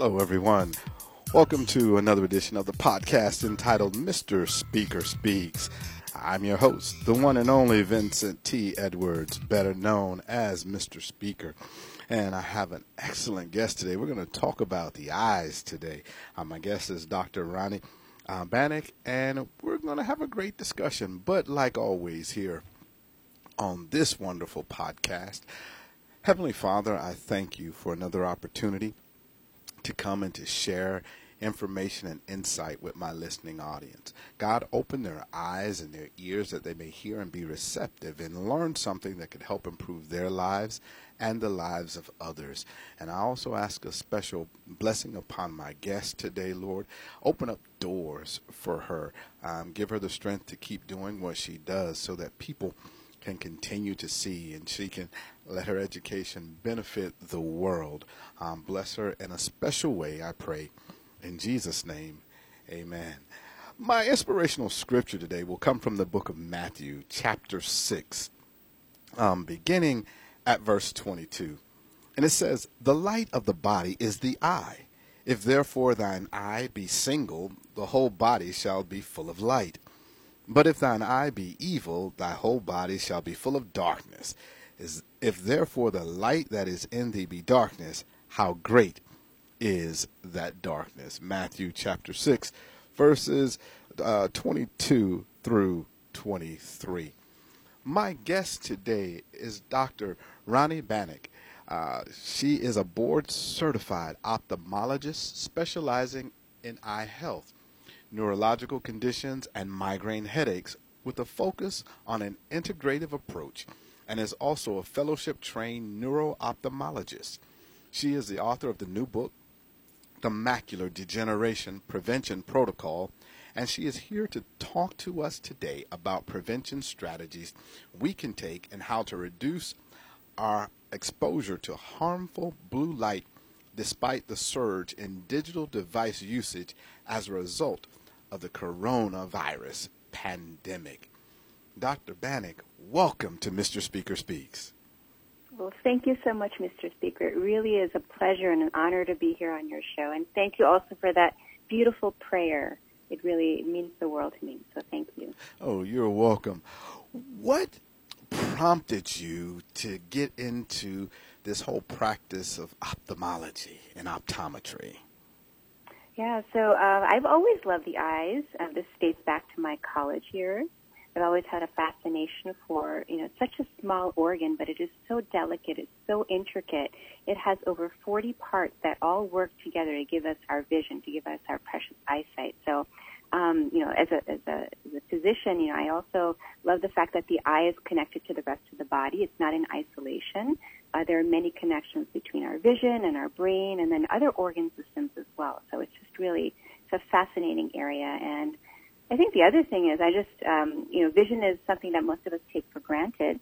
Hello, everyone. Welcome to another edition of the podcast entitled Mr. Speaker Speaks. I'm your host, the one and only Vincent T. Edwards, better known as Mr. Speaker. And I have an excellent guest today. We're going to talk about the eyes today. Uh, my guest is Dr. Rani uh, Banik, and we're going to have a great discussion. But like always, here on this wonderful podcast, Heavenly Father, I thank you for another opportunity to come and to share information and insight with my listening audience. God, open their eyes and their ears that they may hear and be receptive and learn something that could help improve their lives and the lives of others. And I also ask a special blessing upon my guest today, Lord. Open up doors for her. Um, give her the strength to keep doing what she does so that people can continue to see and she can let her education benefit the world. Um, bless her in a special way, I pray. In Jesus' name, amen. My inspirational scripture today will come from the book of Matthew, chapter 6, um, beginning at verse 22. And it says, The light of the body is the eye. If therefore thine eye be single, the whole body shall be full of light. But if thine eye be evil, thy whole body shall be full of darkness. If therefore the light that is in thee be darkness, how great is that darkness. Matthew chapter 6, verses uh, 22 through 23. My guest today is Dr. Rani Banik. Uh, she is a board certified ophthalmologist specializing in eye health, neurological conditions, and migraine headaches with a focus on an integrative approach and is also a fellowship trained neuro ophthalmologist. She is the author of the new book, the Macular Degeneration Prevention Protocol, and she is here to talk to us today about prevention strategies we can take and how to reduce our exposure to harmful blue light despite the surge in digital device usage as a result of the coronavirus pandemic. Dr. Banik, welcome to Mr. Speaker Speaks. Well, thank you so much, Mr. Speaker. It really is a pleasure and an honor to be here on your show. And thank you also for that beautiful prayer. It really means the world to me. So thank you. Oh, you're welcome. What prompted you to get into this whole practice of ophthalmology and optometry? Yeah, so uh, I've always loved the eyes. Uh, this dates back to my college years. I've always had a fascination for, you know, such a small organ, but it is so delicate, it's so intricate. It has over 40 parts that all work together to give us our vision, to give us our precious eyesight. So, um, you know, as a, as a, as a physician, you know, I also love the fact that the eye is connected to the rest of the body. It's not in isolation. Uh, there are many connections between our vision and our brain and then other organ systems as well. So it's really, it's a fascinating area and, I think the other thing is I just, um, you know, vision is something that most of us take for granted.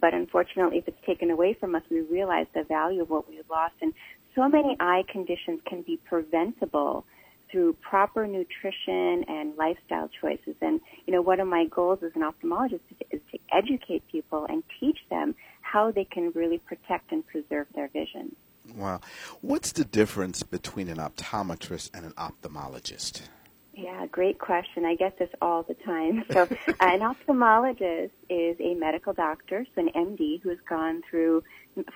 But unfortunately, if it's taken away from us, we realize the value of what we've lost. And so many eye conditions can be preventable through proper nutrition and lifestyle choices. And, you know, one of my goals as an ophthalmologist is to educate people and teach them how they can really protect and preserve their vision. Wow. What's the difference between an optometrist and an ophthalmologist? Yeah, great question. I get this all the time. So, an ophthalmologist is a medical doctor, so an MD, who has gone through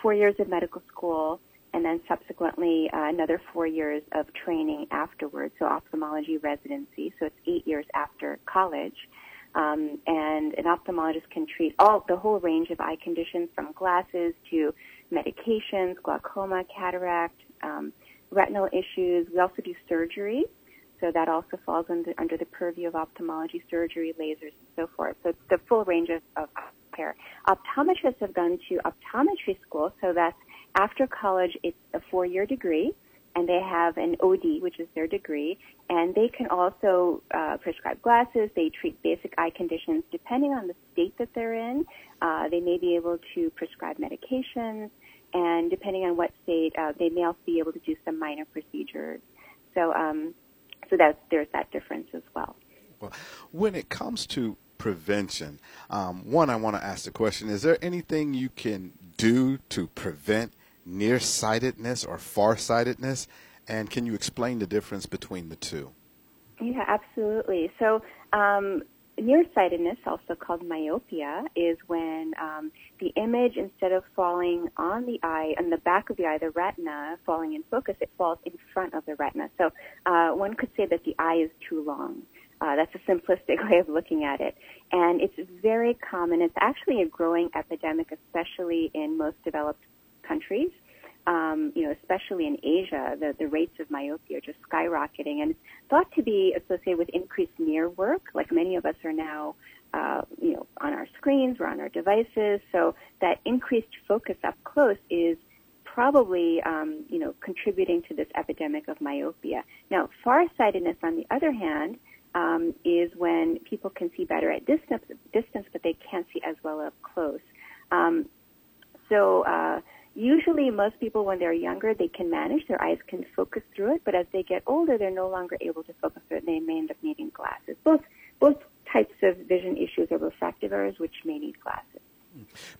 four years of medical school and then subsequently uh, another four years of training afterwards, so ophthalmology residency. So it's eight years after college. Um, and an ophthalmologist can treat all the whole range of eye conditions, from glasses to medications, glaucoma, cataract, um, retinal issues. We also do surgery. So that also falls under, under the purview of ophthalmology, surgery, lasers, and so forth. So the full range of, of care. Optometrists have gone to optometry school, so that's after college, it's a four-year degree, and they have an OD, which is their degree, and they can also uh, prescribe glasses. They treat basic eye conditions depending on the state that they're in. Uh, they may be able to prescribe medications, and depending on what state, uh, they may also be able to do some minor procedures. So um, so that there's that difference as well. Well, when it comes to prevention, um, one, I want to ask the question: Is there anything you can do to prevent nearsightedness or farsightedness? And can you explain the difference between the two? Yeah, absolutely. So, um, nearsightedness, also called myopia, is when um, the image, instead of falling on the eye, on the back of the eye, the retina, falling in focus, it falls in front of the retina. So, uh, one could say that the eye is too long. Uh, that's a simplistic way of looking at it. And it's very common. It's actually a growing epidemic, especially in most developed countries um, you know, especially in Asia, the, the rates of myopia are just skyrocketing and it's thought to be associated with increased near work. Like many of us are now, uh, you know, on our screens, we're on our devices. So that increased focus up close is probably, um, you know, contributing to this epidemic of myopia. Now, farsightedness, on the other hand, um, is when people can see better at distance, distance, but they can't see as well up close. Um, so, uh, Usually, most people, when they're younger, they can manage. Their eyes can focus through it. But as they get older, they're no longer able to focus through it. They may end up needing glasses. Both both types of vision issues are refractive errors, which may need glasses.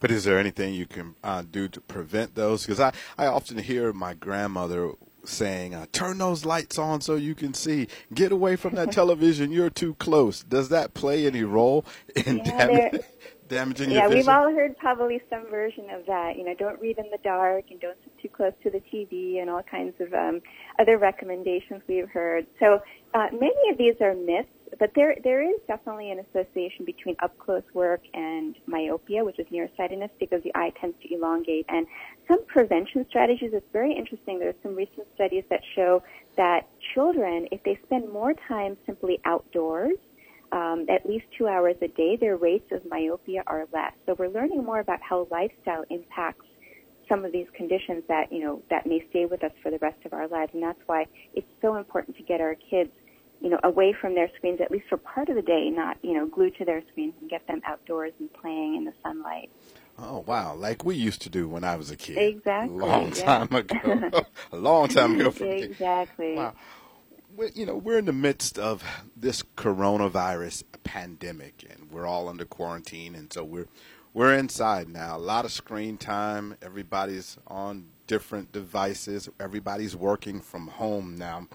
But is there anything you can uh, do to prevent those? Because I, I often hear my grandmother saying, uh, "Turn those lights on so you can see. Get away from that television. You're too close." Does that play any role in yeah, damage, damaging yeah, your vision? we've all heard probably some version of that. You know, don't read in the dark and don't sit too close to the TV and all kinds of um, other recommendations we've heard. So uh, many of these are myths, but there there is definitely an association between up close work and myopia, which is nearsightedness, because the eye tends to elongate. And some prevention strategies. It's very interesting. There's some recent studies that show that children, if they spend more time simply outdoors um, at least two hours a day, their rates of myopia are less. So we're learning more about how lifestyle impacts some of these conditions that you know that may stay with us for the rest of our lives, and that's why it's so important to get our kids, you know, away from their screens at least for part of the day, not you know glued to their screens, and get them outdoors and playing in the sunlight. Oh wow! Like we used to do when I was a kid. Exactly. A long yeah. time ago. a long time ago. exactly. Wow we're, you know, we're in the midst of this coronavirus pandemic, and we're all under quarantine, and so we're we're inside now. A lot of screen time. Everybody's on different devices. Everybody's working from home now.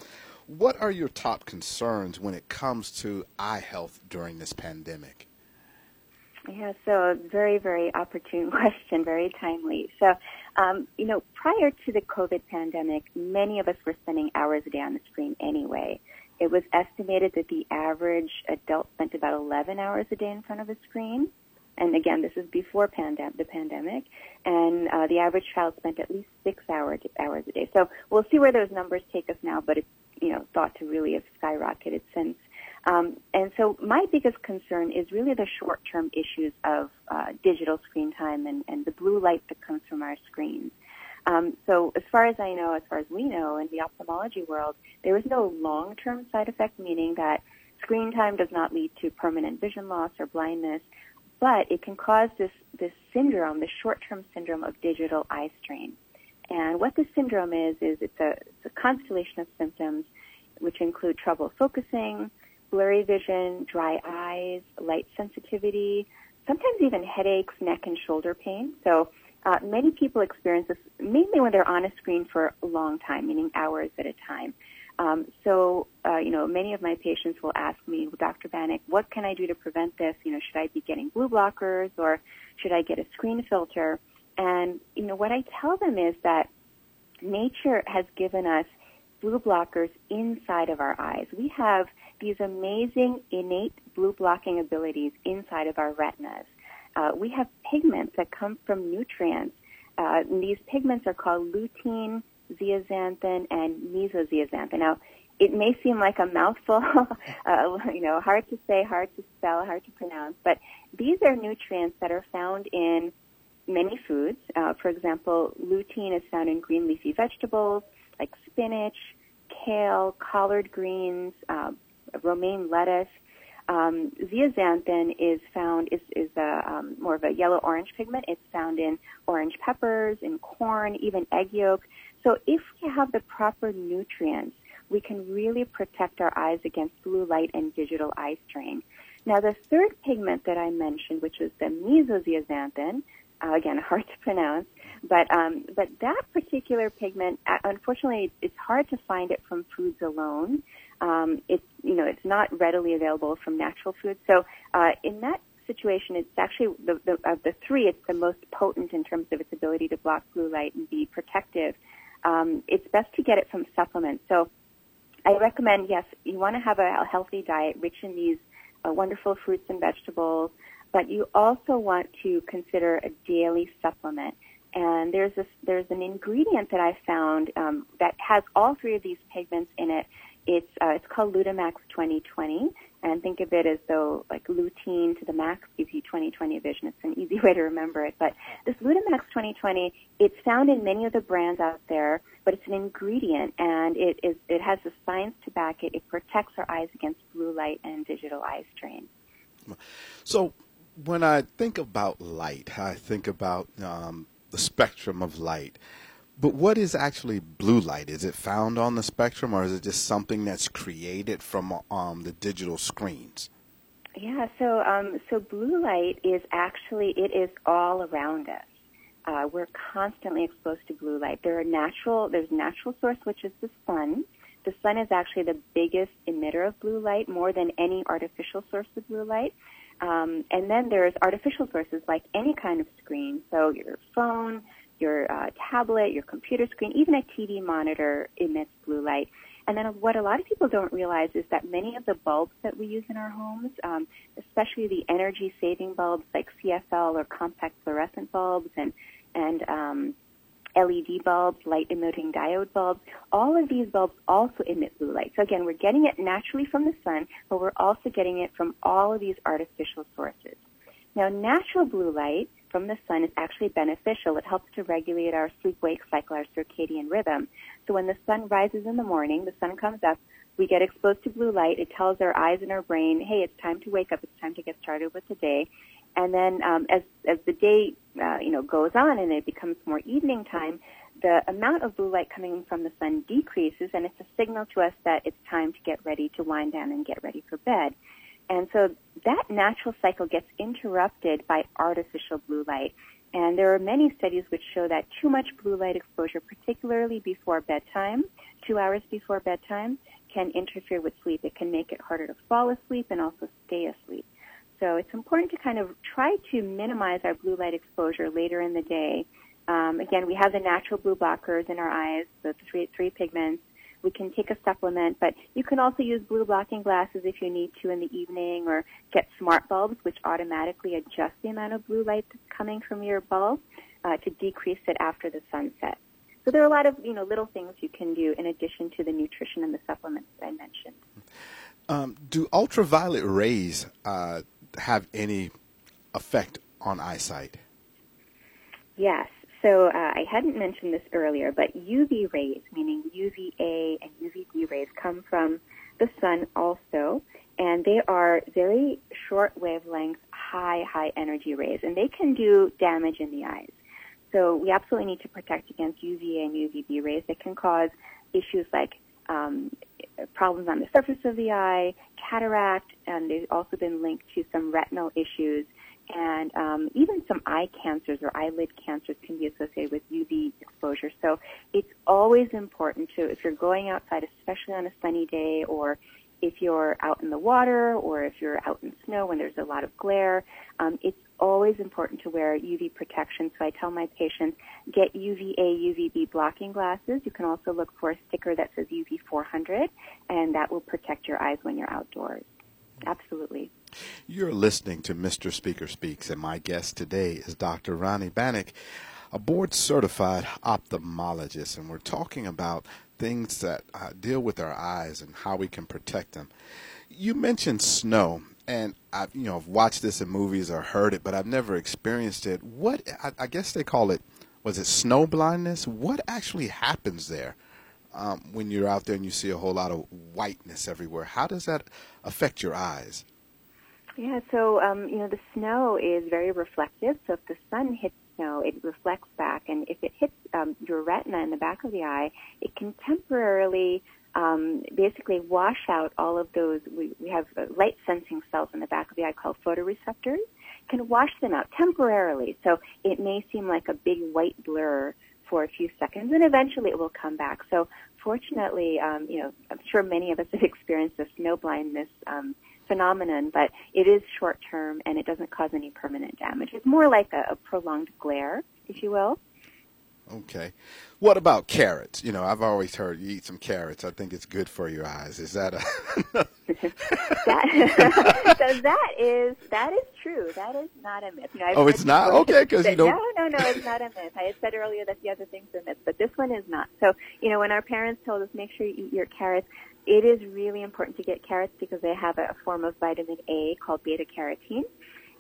What are your top concerns when it comes to eye health during this pandemic? Yeah, so a very, very opportune question, very timely. So, um, you know, prior to the COVID pandemic, many of us were spending hours a day on the screen anyway. It was estimated that the average adult spent about 11 hours a day in front of a screen. And again, this is before pandem- the pandemic. And uh, the average child spent at least six hours, hours a day. So we'll see where those numbers take us now, but it's, you know, thought to really have skyrocketed since um, and so my biggest concern is really the short-term issues of uh, digital screen time and, and the blue light that comes from our screens. Um, so as far as I know, as far as we know in the ophthalmology world, there is no long-term side effect, meaning that screen time does not lead to permanent vision loss or blindness, but it can cause this, this syndrome, this short-term syndrome of digital eye strain. And what this syndrome is, is it's a, it's a constellation of symptoms which include trouble focusing, blurry vision, dry eyes, light sensitivity, sometimes even headaches, neck and shoulder pain. So uh, many people experience this mainly when they're on a screen for a long time, meaning hours at a time. Um, so, uh, you know, many of my patients will ask me, Dr. Banik, what can I do to prevent this? You know, should I be getting blue blockers or should I get a screen filter? And, you know, what I tell them is that nature has given us blue blockers inside of our eyes. We have these amazing innate blue blocking abilities inside of our retinas. Uh, we have pigments that come from nutrients. Uh, these pigments are called lutein, zeaxanthin, and mesozeaxanthin. Now, it may seem like a mouthful, uh, you know, hard to say, hard to spell, hard to pronounce, but these are nutrients that are found in many foods. Uh, for example, lutein is found in green leafy vegetables like spinach, kale, collard greens, uh, romaine lettuce. Um, zeaxanthin is found is is a, um, more of a yellow orange pigment. It's found in orange peppers, in corn, even egg yolk. So if we have the proper nutrients, we can really protect our eyes against blue light and digital eye strain. Now, the third pigment that I mentioned, which is the mesozeaxanthin, Uh, again, hard to pronounce. But um, but that particular pigment, uh, unfortunately, it's hard to find it from foods alone. Um, it's you know it's not readily available from natural foods. So uh, in that situation, it's actually the, the, of the three, it's the most potent in terms of its ability to block blue light and be protective. Um, it's best to get it from supplements. So I recommend, yes, you want to have a healthy diet rich in these uh, wonderful fruits and vegetables, but you also want to consider a daily supplement. And there's there's an ingredient that I found um, that has all three of these pigments in it. It's uh, it's called Lutemax 2020, and think of it as though like lutein to the max gives you 20/20 vision. It's an easy way to remember it. But this Lutemax 2020, it's found in many of the brands out there, but it's an ingredient, and it is it has the science to back it. It protects our eyes against blue light and digital eye strain. So when I think about light, I think about um, the spectrum of light. But what is actually blue light? Is it found on the spectrum, or is it just something that's created from um, the digital screens? Yeah, so um, so blue light is actually it is all around us. Uh, we're constantly exposed to blue light. There are natural there's natural source which is the sun. The sun is actually the biggest emitter of blue light, more than any artificial source of blue light. Um, and then there's artificial sources like any kind of screen, so your phone, your uh, tablet, your computer screen, even a TV monitor emits blue light. And then what a lot of people don't realize is that many of the bulbs that we use in our homes, um, especially the energy saving bulbs like CFL or compact fluorescent bulbs and and um, LED bulbs, light emitting diode bulbs, all of these bulbs also emit blue light. So again, we're getting it naturally from the sun, but we're also getting it from all of these artificial sources. Now, natural blue light from the sun is actually beneficial. It helps to regulate our sleep-wake cycle, our circadian rhythm. So when the sun rises in the morning, the sun comes up, we get exposed to blue light. It tells our eyes and our brain, hey, it's time to wake up. It's time to get started with the day. And then um, as as the day uh, you know goes on and it becomes more evening time, the amount of blue light coming from the sun decreases, and it's a signal to us that it's time to get ready to wind down and get ready for bed. And so that natural cycle gets interrupted by artificial blue light. And there are many studies which show that too much blue light exposure, particularly before bedtime, two hours before bedtime, can interfere with sleep. It can make it harder to fall asleep and also stay asleep. So it's important to kind of try to minimize our blue light exposure later in the day. Um, again, we have the natural blue blockers in our eyes, the three, three pigments. We can take a supplement, but you can also use blue blocking glasses if you need to in the evening or get smart bulbs, which automatically adjust the amount of blue light that's coming from your bulb uh, to decrease it after the sunset. So there are a lot of, you know, little things you can do in addition to the nutrition and the supplements that I mentioned. Um, do ultraviolet rays uh, have any effect on eyesight? Yes. So uh, I hadn't mentioned this earlier, but UV rays, meaning UVA and UVB rays, come from the sun also, and they are very short wavelength, high, high energy rays, and they can do damage in the eyes. So we absolutely need to protect against UVA and UVB rays that can cause issues like um, problems on the surface of the eye, cataract, and they've also been linked to some retinal issues. And um, even some eye cancers or eyelid cancers can be associated with UV exposure. So it's always important to, if you're going outside, especially on a sunny day, or if you're out in the water, or if you're out in snow when there's a lot of glare, um, it's always important to wear UV protection. So I tell my patients, get UVA, UVB blocking glasses. You can also look for a sticker that says UV 400, and that will protect your eyes when you're outdoors. Absolutely. You're listening to Mr. Speaker Speaks, and my guest today is Dr. Rani Banik, a board certified ophthalmologist, and we're talking about things that uh, deal with our eyes and how we can protect them. You mentioned snow, and I've you know I've watched this in movies or heard it, but I've never experienced it. What I, I guess they call it was it snow blindness? What actually happens there um, when you're out there and you see a whole lot of whiteness everywhere? How does that affect your eyes? Yeah, so um, you know the snow is very reflective. So if the sun hits snow, it reflects back, and if it hits um, your retina in the back of the eye, it can temporarily um, basically wash out all of those. We, we have light sensing cells in the back of the eye called photoreceptors, can wash them out temporarily. So it may seem like a big white blur for a few seconds, and eventually it will come back. So fortunately, um, you know, I'm sure many of us have experienced the snow blindness um, phenomenon, but it is short term and it doesn't cause any permanent damage. It's more like a, a prolonged glare, if you will. Okay. What about carrots? You know, I've always heard you eat some carrots. I think it's good for your eyes. Is that a that, so that is that is true. That is not a myth. You know, oh, it's not okay because you know. No, no, no, it's not a myth. I had said earlier that the other things are myths, but this one is not. So you know, when our parents told us make sure you eat your carrots, it is really important to get carrots because they have a form of vitamin A called beta carotene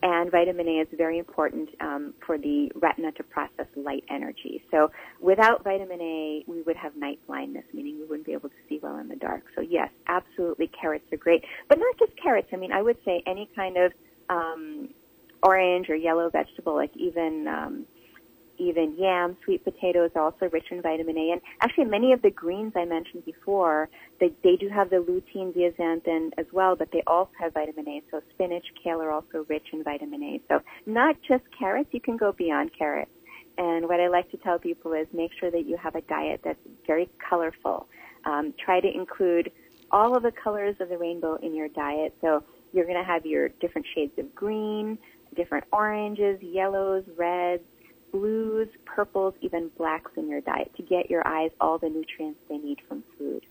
and vitamin A is very important um, for the retina to process light energy. So without vitamin A, we would have night blindness, meaning we wouldn't be able to see well in the dark. So yes, absolutely, carrots are great, but not just carrots. I mean, I would say any kind of um, orange or yellow vegetable, like even um, even yams, sweet potatoes are also rich in vitamin A. And actually, many of the greens I mentioned before, they, they do have the lutein, zeaxanthin as well, but they also have vitamin A. So spinach, kale are also rich in vitamin A. So not just carrots, you can go beyond carrots. And what I like to tell people is make sure that you have a diet that's very colorful. Um, try to include all of the colors of the rainbow in your diet. So you're going to have your different shades of green, different oranges, yellows, reds, blues, purples, even blacks in your diet to get your eyes all the nutrients they need from food.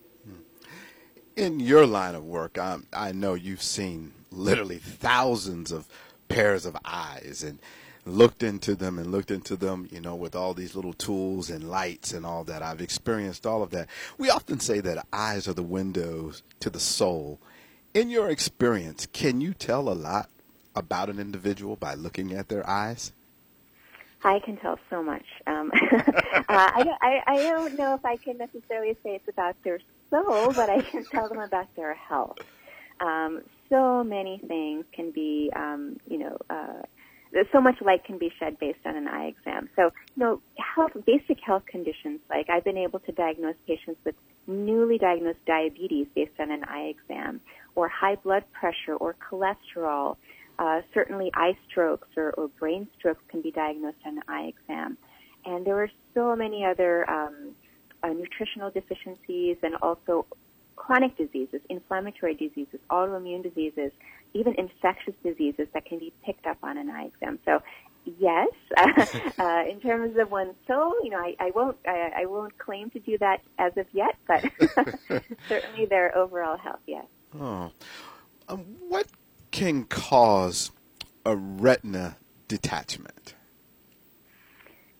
In your line of work, um, I know you've seen literally thousands of pairs of eyes and looked into them and looked into them, you know, with all these little tools and lights and all that. I've experienced all of that. We often say that eyes are the windows to the soul. In your experience, can you tell a lot about an individual by looking at their eyes? I can tell so much. Um, uh, I, don't, I, I don't know if I can necessarily say it's about their soul, but I can tell them about their health. Um, so many things can be, um, you know, uh, so much light can be shed based on an eye exam. So, you know, health, basic health conditions, like I've been able to diagnose patients with newly diagnosed diabetes based on an eye exam, or high blood pressure, or cholesterol, uh, certainly eye strokes or, or brain strokes can be diagnosed on an eye exam. And there are so many other um, uh, nutritional deficiencies and also chronic diseases, inflammatory diseases, autoimmune diseases, even infectious diseases that can be picked up on an eye exam. So, yes, uh, in terms of one soul, you know, I, I won't, I, I won't claim to do that as of yet, but certainly their overall health, yes. Oh, um, what can cause a retina detachment?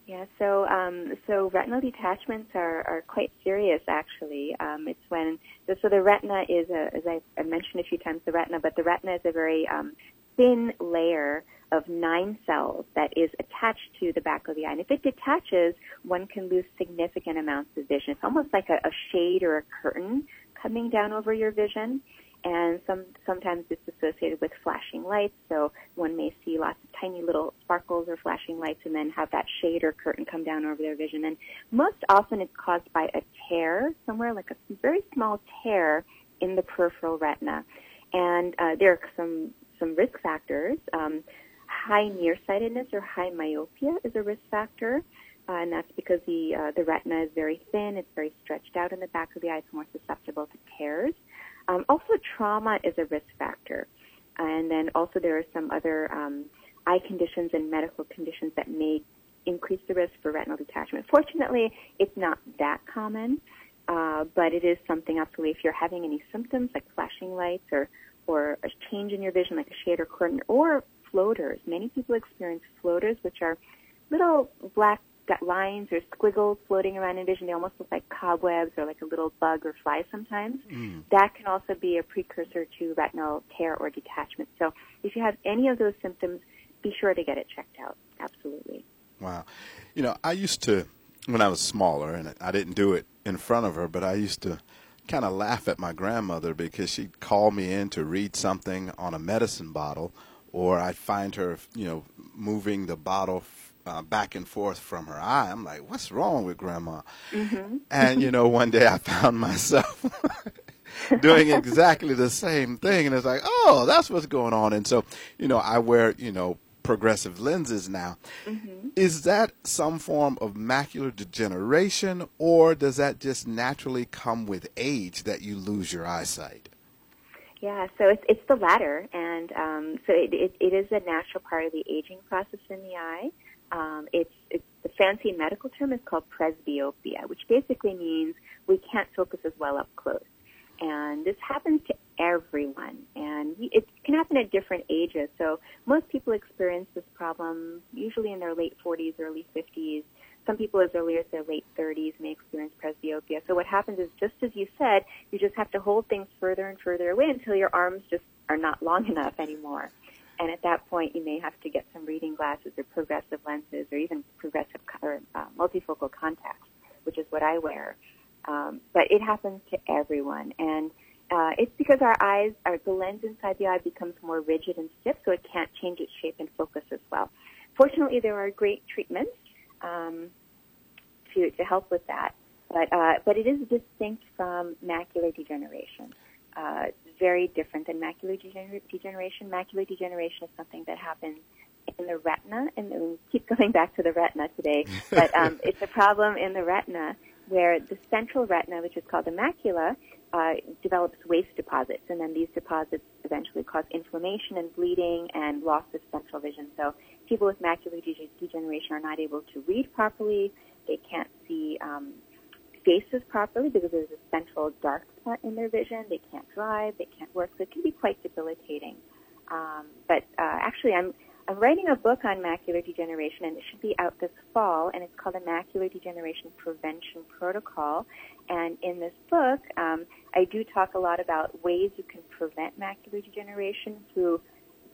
Yeah, so um, so retinal detachments are, are quite serious. Actually, um, it's when so the retina is a, as I, I mentioned a few times the retina, but the retina is a very um, thin layer of nine cells that is attached to the back of the eye. And if it detaches, one can lose significant amounts of vision. It's almost like a, a shade or a curtain coming down over your vision and some sometimes it's associated with flashing lights. So one may see lots of tiny little sparkles or flashing lights, and then have that shade or curtain come down over their vision. And most often, it's caused by a tear somewhere, like a very small tear in the peripheral retina. And uh, there are some some risk factors. Um, high nearsightedness or high myopia is a risk factor. Uh, and that's because the uh, the retina is very thin, it's very stretched out in the back of the eye, it's more susceptible to tears. Um, also, trauma is a risk factor. And then also there are some other um, eye conditions and medical conditions that may increase the risk for retinal detachment. Fortunately, it's not that common, uh, but it is something absolutely. If you're having any symptoms like flashing lights or or a change in your vision, like a shade or curtain, or floaters. Many people experience floaters, which are little black got lines or squiggles floating around in vision. They almost look like cobwebs or like a little bug or fly sometimes. Mm. That can also be a precursor to retinal tear or detachment. So if you have any of those symptoms, be sure to get it checked out. Absolutely. Wow. You know, I used to, when I was smaller, and I didn't do it in front of her, but I used to kind of laugh at my grandmother because she'd call me in to read something on a medicine bottle, or I'd find her, you know, moving the bottle uh, back and forth from her eye. I'm like, what's wrong with grandma? Mm-hmm. And, you know, one day I found myself doing exactly the same thing. And it's like, oh, that's what's going on. And so, you know, I wear, you know, progressive lenses now. Mm-hmm. Is that some form of macular degeneration, or does that just naturally come with age that you lose your eyesight? Yeah, so it's it's the latter, and um, so it, it, it is a natural part of the aging process in the eye. Um, it's, it's the fancy medical term is called presbyopia, which basically means we can't focus as well up close. And this happens to everyone, and it can happen at different ages. So most people experience this problem usually in their late 40s, early 50s. Some people as early as their late 30s may experience presbyopia. So what happens is, just as you said, you just have to hold things further and further away until your arms just are not long enough anymore. And at that point, you may have to get some reading glasses or progressive lenses or even progressive or uh, multifocal contacts, which is what I wear. Um, but it happens to everyone, and uh, it's because our eyes, our the lens inside the eye becomes more rigid and stiff, so it can't change its shape and focus as well. Fortunately, there are great treatments um, to to help with that, but uh, but it is distinct from macular degeneration. Uh, very different than macular degeneration. Macular degeneration is something that happens in the retina, and we keep going back to the retina today, but um, it's a problem in the retina where the central retina, which is called the macula, uh, develops waste deposits, and then these deposits eventually cause inflammation and bleeding and loss of central vision. So people with macular degeneration are not able to read properly. They can't see um, faces properly because there's a central dark spot in their vision. They can't drive, they can't work, so it can be quite debilitating. Um, but uh, actually, I'm I'm writing a book on macular degeneration, and it should be out this fall, and it's called the Macular Degeneration Prevention Protocol. And in this book, um, I do talk a lot about ways you can prevent macular degeneration through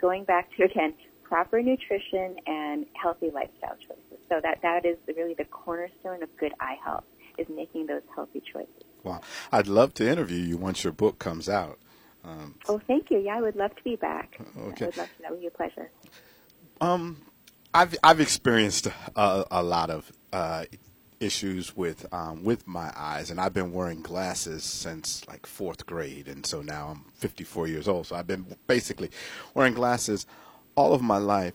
going back to again proper nutrition and healthy lifestyle choices. So that that is really the cornerstone of good eye health is making those healthy choices. Wow. I'd love to interview you once your book comes out. Um, oh, thank you. Yeah, I would love to be back. Okay. I would love to. That would be a pleasure. Um, I've I've experienced a, a lot of uh, issues with um, with my eyes, and I've been wearing glasses since like fourth grade, and so now I'm 54 years old. So I've been basically wearing glasses all of my life.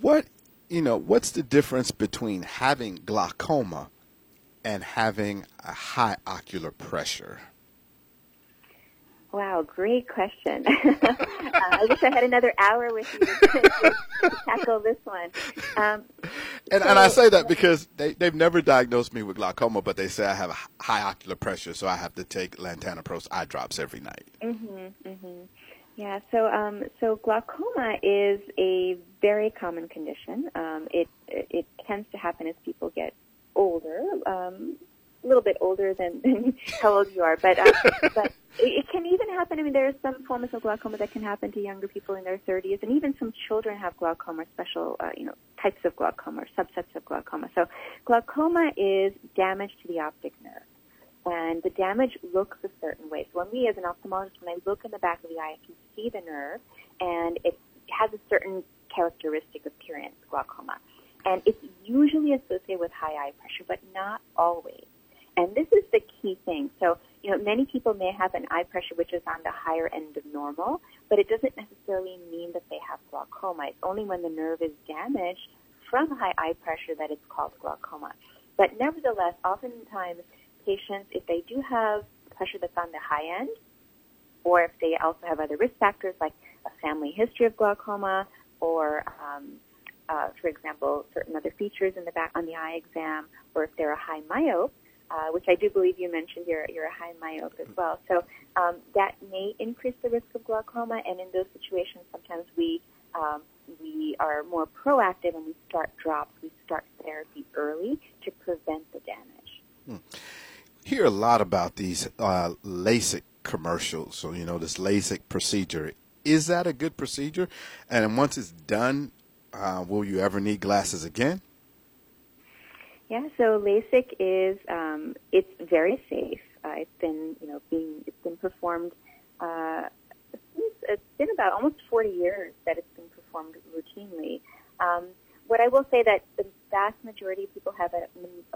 What you know? What's the difference between having glaucoma and having a high ocular pressure? Wow, great question. uh, I wish I had another hour with you to, to, tackle this one. Um, and, so, and I say that because they, they've never diagnosed me with glaucoma, but they say I have a high ocular pressure, so I have to take latanoprost eye drops every night. Mm-hmm, mm-hmm. Yeah, so um, so glaucoma is a very common condition. Um, it it tends to happen as people get older, um, a little bit older than, than how old you are, but uh, but it, it can even happen. I mean, there are some forms of glaucoma that can happen to younger people in their 30s, and even some children have glaucoma, special uh, you know types of glaucoma or subsets of glaucoma. So glaucoma is damage to the optic nerve and the damage looks a certain way. So when we, as an ophthalmologist, when I look in the back of the eye, I can see the nerve, and it has a certain characteristic appearance, glaucoma. And it's usually associated with high eye pressure, but not always. And this is the key thing. So, you know, many people may have an eye pressure which is on the higher end of normal, but it doesn't necessarily mean that they have glaucoma. It's only when the nerve is damaged from high eye pressure that it's called glaucoma. But nevertheless, oftentimes patients, if they do have pressure that's on the high end, or if they also have other risk factors like a family history of glaucoma, or um, uh, for example, certain other features in the back on the eye exam, or if they're a high myope, uh, which I do believe you mentioned you're, you're a high myope as well. So um, that may increase the risk of glaucoma, and in those situations, sometimes we um, we are more proactive and we start drops, we start therapy early to prevent the damage. Hmm hear a lot about these uh, LASIK commercials. So, you know, this LASIK procedure. Is that a good procedure? And once it's done, uh, will you ever need glasses again? Yeah, so LASIK is um, it's very safe. Uh, it's been you know being it's been performed. Uh, it's been about almost 40 years that it's been performed routinely. Um, what I will say that the vast majority of people have a,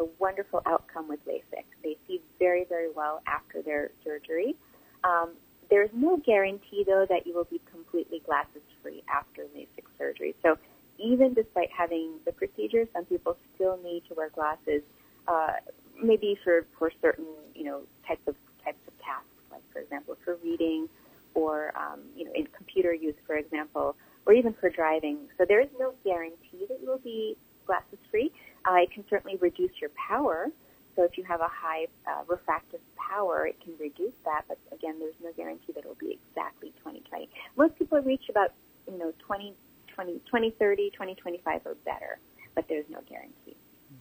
a wonderful outcome with LASIK. They see very, very well after their surgery. Um, there's no guarantee, though, that you will be completely glasses free after LASIK surgery. So even despite having the procedure, some people still need to wear glasses, uh, maybe for, for certain, you know, types of, types of tasks, like, for example, for reading or, um, you know, in computer use, for example, or even for driving. So there is no guarantee that you will be glasses free. Uh, it can certainly reduce your power. So if you have a high uh, refractive power, it can reduce that. But again, there's no guarantee that it will be exactly 2020. Most people reach about, you know, 20, 20, 2030, 2025 or better, but there's no guarantee.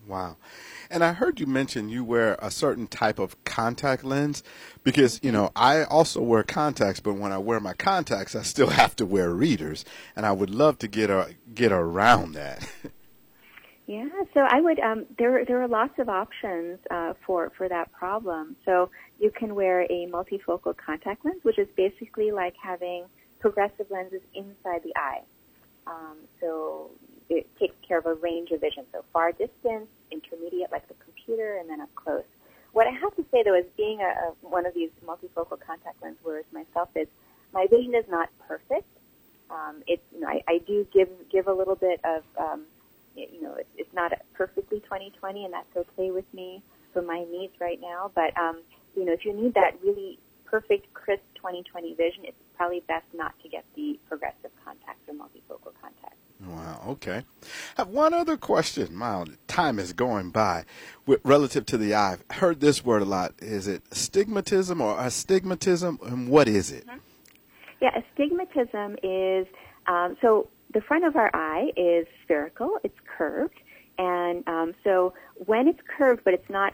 Wow. And I heard you mention you wear a certain type of contact lens because, you know, I also wear contacts, but when I wear my contacts, I still have to wear readers. And I would love to get a, get around that. Yeah, so I would. Um, there, there are lots of options uh, for for that problem. So you can wear a multifocal contact lens, which is basically like having progressive lenses inside the eye. Um, so it takes care of a range of vision, so far distance, intermediate, like the computer, and then up close. What I have to say though is being a, a one of these multifocal contact lens wearers myself is my vision is not perfect. Um, it's you know, I, I do give give a little bit of um, you know, it's, it's not perfectly 2020, and that's okay with me for my needs right now. But um, you know, if you need that really perfect, crisp 2020 vision, it's probably best not to get the progressive contacts or multifocal contacts. Wow. Okay. I have one other question. My time is going by. With, relative to the eye, I've heard this word a lot. Is it stigmatism or astigmatism, and what is it? Mm-hmm. Yeah, astigmatism is um, so the front of our eye is spherical, it's curved, and um, so when it's curved but it's not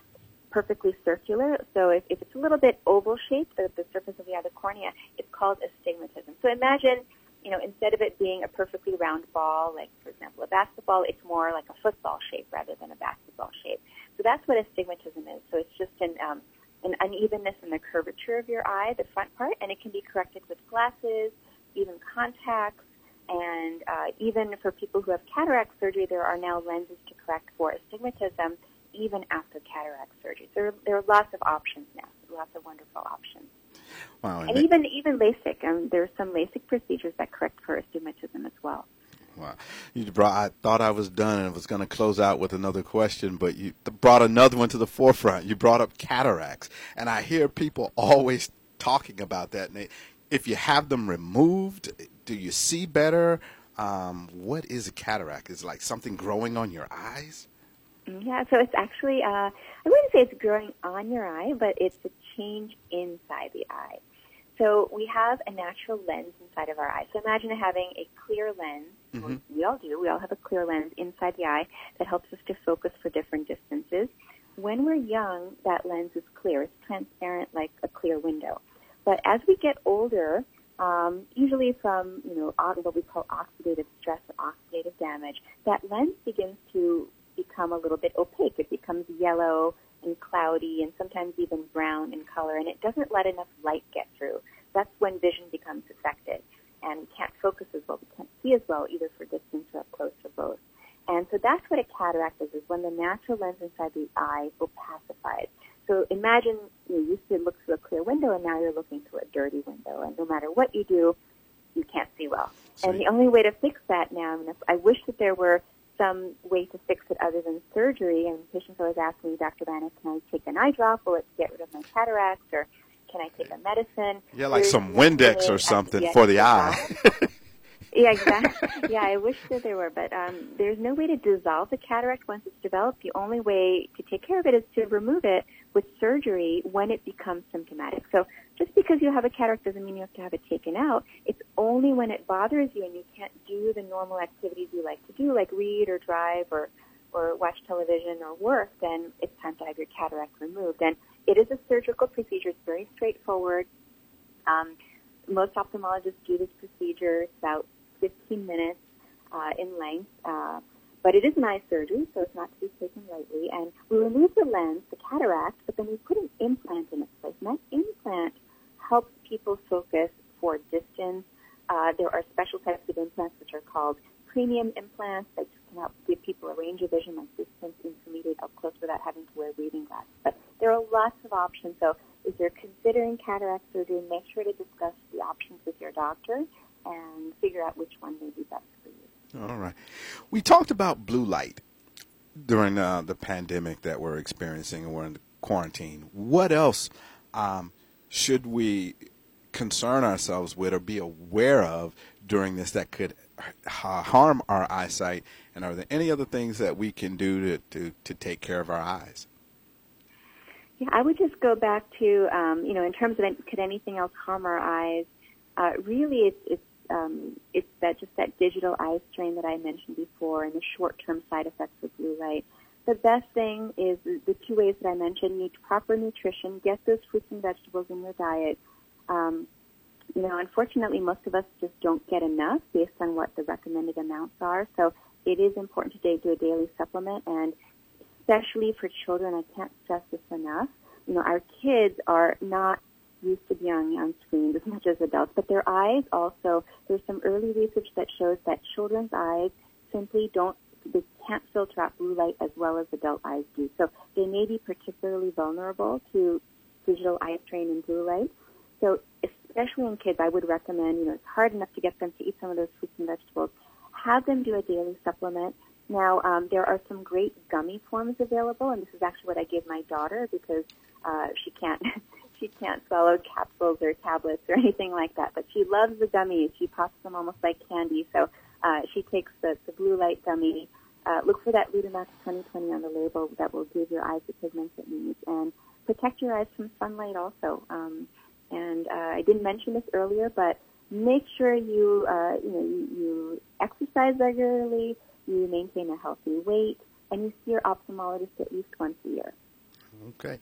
perfectly circular, so if, if it's a little bit oval shaped, the, the surface of the the cornea, it's called astigmatism. So imagine, you know, instead of it being a perfectly round ball, like for example a basketball, it's more like a football shape rather than a basketball shape. So that's what astigmatism is. So it's just an um, an unevenness in the curvature of your eye, the front part, and it can be corrected with glasses, even contacts, and uh, even for people who have cataract surgery, there are now lenses to correct for astigmatism even after cataract surgery. So there, there are lots of options now, lots of wonderful options. Wow, and, and even even LASIK, um, there are some LASIK procedures that correct for astigmatism as well. Wow. You brought, I thought I was done and was going to close out with another question, but you brought another one to the forefront. You brought up cataracts, and I hear people always talking about that. And they, if you have them removed, do you see better? Um, what is a cataract? Is it like something growing on your eyes? Yeah, so it's actually, uh, I wouldn't say it's growing on your eye, but it's a change inside the eye. So we have a natural lens inside of our eye. So imagine having a clear lens. Mm-hmm. We all do. We all have a clear lens inside the eye that helps us to focus for different distances. When we're young, that lens is clear. It's transparent like a clear window. But as we get older, um, usually from you know what we call oxidative stress or oxidative damage, that lens begins to become a little bit opaque. It becomes yellow and cloudy, and sometimes even brown in color, and it doesn't let enough light get through. That's when vision becomes affected, and we can't focus as well. We can't see as well, either for distance or up close or both. And so that's what a cataract is: is when the natural lens inside the eye opacifies. So imagine you used to look through a clear window and now you're looking through a dirty window. And no matter what you do, you can't see well. Sweet. And the only way to fix that now, I, mean, I wish that there were some way to fix it other than surgery. And patients always ask me, Dr. Banner, can I take an eye drop? Will it get rid of my cataracts? Or can I take a medicine? Yeah, like There's some Windex or something for the eye. yeah, exactly. Yeah, I wish that there were, but um, there's no way to dissolve the cataract once it's developed. The only way to take care of it is to remove it with surgery when it becomes symptomatic. So just because you have a cataract doesn't mean you have to have it taken out. It's only when it bothers you and you can't do the normal activities you like to do, like read or drive or or watch television or work, then it's time to have your cataract removed. And it is a surgical procedure. It's very straightforward. Um, most ophthalmologists do this procedure. It's about 15 minutes uh, in length. Uh, but it is an eye surgery, so it's not to be taken lightly. And we remove the lens, the cataract, but then we put an implant in its place. And that implant helps people focus for distance. Uh, there are special types of implants which are called premium implants that can help give people a range of vision like distance, intermediate, up close without having to wear reading glasses. But there are lots of options. So if you're considering cataract surgery, make sure to discuss the options with your doctor and figure out which one may be best for you. All right. We talked about blue light during uh, the pandemic that we're experiencing and we're in quarantine. What else um, should we concern ourselves with or be aware of during this that could harm our eyesight? And are there any other things that we can do to, to, to take care of our eyes? Yeah, I would just go back to, um, you know, in terms of could anything else harm our eyes? Uh, really, it's, it's um, it's that just that digital eye strain that I mentioned before, and the short-term side effects of blue light. The best thing is the two ways that I mentioned: need proper nutrition, get those fruits and vegetables in your diet. Um, you know, unfortunately, most of us just don't get enough based on what the recommended amounts are. So it is important to do a daily supplement, and especially for children, I can't stress this enough. You know, our kids are not used to being on screens as much as adults, but their eyes also, there's some early research that shows that children's eyes simply don't, they can't filter out blue light as well as adult eyes do. So they may be particularly vulnerable to digital eye strain and blue light. So especially in kids, I would recommend, you know, it's hard enough to get them to eat some of those fruits and vegetables. Have them do a daily supplement. Now, um, there are some great gummy forms available, and this is actually what I give my daughter because uh, she can't she can't swallow capsules or tablets or anything like that. But she loves the gummies. She pops them almost like candy. So uh, she takes the, the blue light gummy. Uh, look for that Lutemax 2020 on the label that will give your eyes the pigments it needs and protect your eyes from sunlight also. Um, and uh, I didn't mention this earlier, but make sure you uh, you know you, you exercise regularly, you maintain a healthy weight, and you see your ophthalmologist at least once a year. Okay.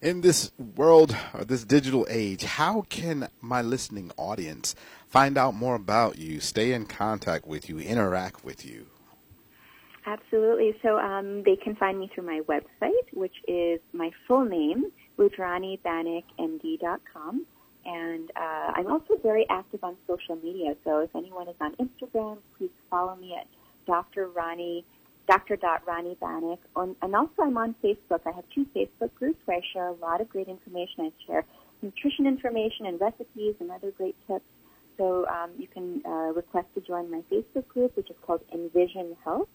In this world, or this digital age, how can my listening audience find out more about you, stay in contact with you, interact with you? Absolutely. So um, they can find me through my website, which is my full name, rudranibanikmd.com. And uh, I'm also very active on social media. So if anyone is on Instagram, please follow me at Dr. Rani Dr. Rani Banik. and also I'm on Facebook. I have two Facebook groups where I share a lot of great information. I share nutrition information and recipes and other great tips. So um, you can uh, request to join my Facebook group, which is called Envision Health.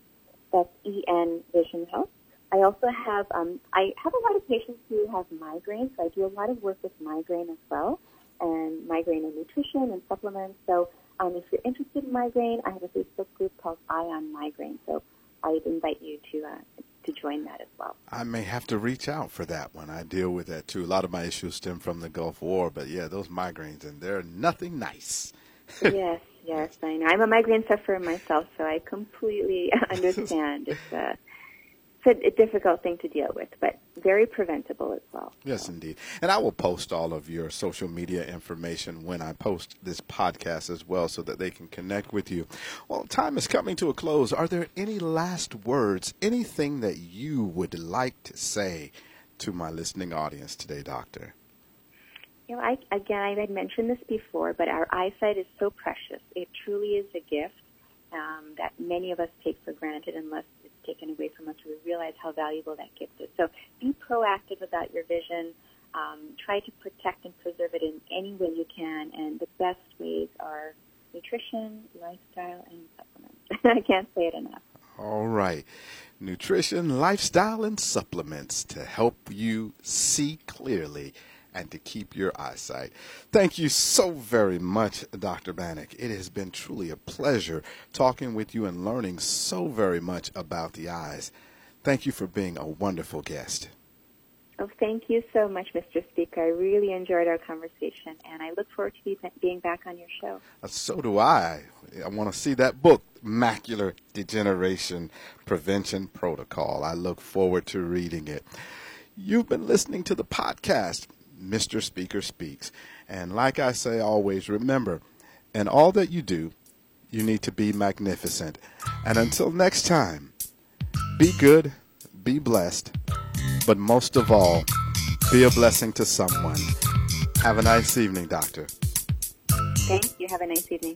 That's E-N Vision Health. I also have um, I have a lot of patients who have migraines, so I do a lot of work with migraine as well, and migraine and nutrition and supplements. So um, if you're interested in migraine, I have a Facebook group called Eye on Migraine. So I'd invite you to uh, to join that as well. I may have to reach out for that one. I deal with that too. A lot of my issues stem from the Gulf War, but yeah, those migraines and they're nothing nice. yes, yes, I know. I'm a migraine sufferer myself, so I completely understand. it's uh, a, a difficult thing to deal with, but very preventable as well. Yes, indeed. And I will post all of your social media information when I post this podcast as well so that they can connect with you. Well, time is coming to a close. Are there any last words, anything that you would like to say to my listening audience today, Doctor? You know, I, again, I had mentioned this before, but our eyesight is so precious. It truly is a gift um, that many of us take for granted unless taken away from us, we realize how valuable that gift is. So be proactive about your vision. Um, try to protect and preserve it in any way you can, and the best ways are nutrition, lifestyle, and supplements. I can't say it enough. All right. Nutrition, lifestyle, and supplements to help you see clearly and to keep your eyesight. Thank you so very much, Dr. Banik. It has been truly a pleasure talking with you and learning so very much about the eyes. Thank you for being a wonderful guest. Oh, thank you so much, Mr. Speaker. I really enjoyed our conversation, and I look forward to be, being back on your show. Uh, so do I. I want to see that book, Macular Degeneration Prevention Protocol. I look forward to reading it. You've been listening to the podcast. Mr. Speaker Speaks. And like I say always, remember, in all that you do, you need to be magnificent. And until next time, be good, be blessed, but most of all, be a blessing to someone. Have a nice evening, Doctor. Thank you. Have a nice evening.